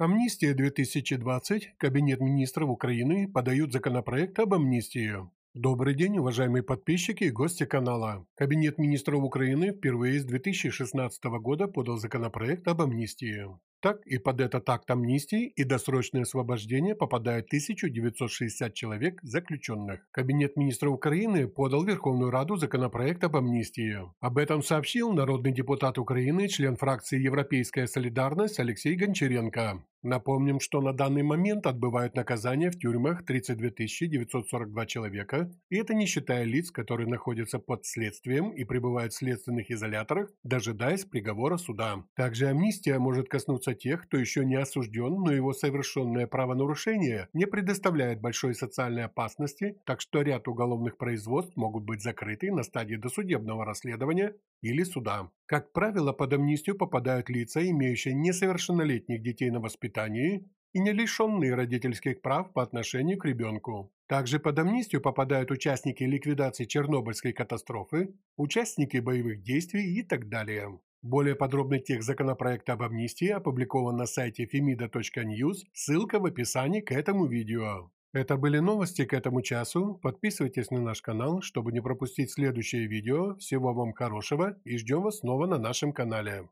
Амнистия 2020. Кабинет министров Украины подают законопроект об амнистии. Добрый день, уважаемые подписчики и гости канала. Кабинет министров Украины впервые с 2016 года подал законопроект об амнистии. Так и под этот акт амнистии и досрочное освобождение попадают 1960 человек заключенных. Кабинет министров Украины подал Верховную Раду законопроект об амнистии. Об этом сообщил народный депутат Украины, член фракции «Европейская солидарность» Алексей Гончаренко. Напомним, что на данный момент отбывают наказание в тюрьмах 32 942 человека, и это не считая лиц, которые находятся под следствием и пребывают в следственных изоляторах, дожидаясь приговора суда. Также амнистия может коснуться тех, кто еще не осужден, но его совершенное правонарушение не предоставляет большой социальной опасности, так что ряд уголовных производств могут быть закрыты на стадии досудебного расследования или суда. Как правило, под амнистию попадают лица, имеющие несовершеннолетних детей на воспитании и не лишенные родительских прав по отношению к ребенку. Также под амнистию попадают участники ликвидации Чернобыльской катастрофы, участники боевых действий и так далее. Более подробный текст законопроекта об амнистии опубликован на сайте femida.news, ссылка в описании к этому видео. Это были новости к этому часу. Подписывайтесь на наш канал, чтобы не пропустить следующее видео. Всего вам хорошего и ждем вас снова на нашем канале.